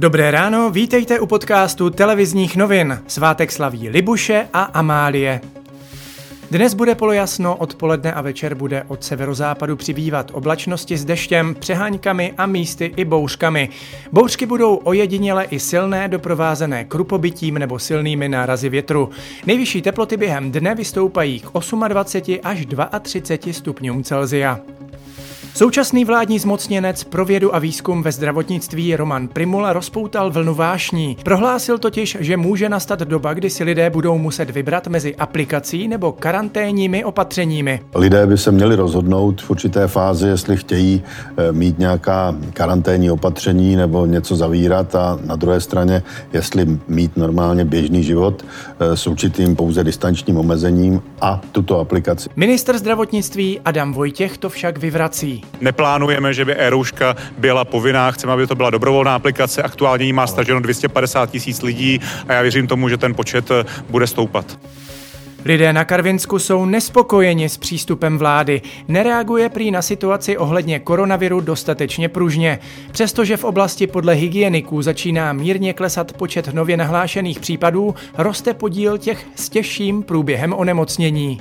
Dobré ráno, vítejte u podcastu televizních novin. Svátek slaví Libuše a Amálie. Dnes bude polojasno, odpoledne a večer bude od severozápadu přibývat oblačnosti s deštěm, přeháňkami a místy i bouřkami. Bouřky budou ojediněle i silné, doprovázené krupobytím nebo silnými nárazy větru. Nejvyšší teploty během dne vystoupají k 28 až 32 stupňům Celzia. Současný vládní zmocněnec pro vědu a výzkum ve zdravotnictví Roman Primula rozpoutal vlnu vášní. Prohlásil totiž, že může nastat doba, kdy si lidé budou muset vybrat mezi aplikací nebo karanténními opatřeními. Lidé by se měli rozhodnout v určité fázi, jestli chtějí eh, mít nějaká karanténní opatření nebo něco zavírat a na druhé straně, jestli mít normálně běžný život eh, s určitým pouze distančním omezením a tuto aplikaci. Minister zdravotnictví Adam Vojtěch to však vyvrací. Neplánujeme, že by e-rouška byla povinná, chceme, aby to byla dobrovolná aplikace. Aktuálně jí má staženo 250 tisíc lidí a já věřím tomu, že ten počet eh, bude stoupat. Lidé na Karvinsku jsou nespokojeni s přístupem vlády. Nereaguje prý na situaci ohledně koronaviru dostatečně pružně. Přestože v oblasti podle hygieniků začíná mírně klesat počet nově nahlášených případů, roste podíl těch s těžším průběhem onemocnění.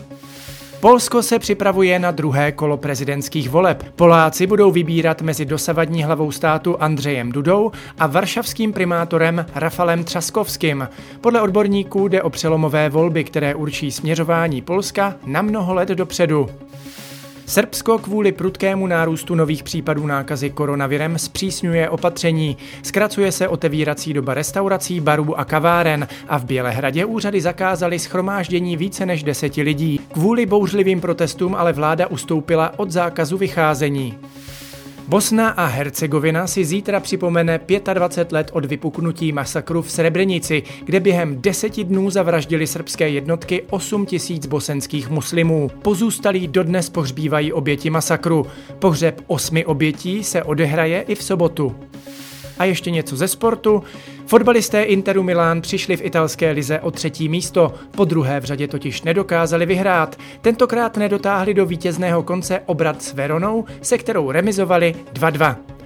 Polsko se připravuje na druhé kolo prezidentských voleb. Poláci budou vybírat mezi dosavadní hlavou státu Andřejem Dudou a varšavským primátorem Rafalem Třaskovským. Podle odborníků jde o přelomové volby, které určí směřování Polska na mnoho let dopředu. Srbsko kvůli prudkému nárůstu nových případů nákazy koronavirem zpřísňuje opatření. Zkracuje se otevírací doba restaurací, barů a kaváren a v Bělehradě úřady zakázaly schromáždění více než deseti lidí. Kvůli bouřlivým protestům ale vláda ustoupila od zákazu vycházení. Bosna a Hercegovina si zítra připomene 25 let od vypuknutí masakru v Srebrenici, kde během deseti dnů zavraždili srbské jednotky 8 tisíc bosenských muslimů. Pozůstalí dodnes pohřbívají oběti masakru. Pohřeb osmi obětí se odehraje i v sobotu. A ještě něco ze sportu. Fotbalisté Interu Milán přišli v italské lize o třetí místo, po druhé v řadě totiž nedokázali vyhrát. Tentokrát nedotáhli do vítězného konce obrat s Veronou, se kterou remizovali 2-2.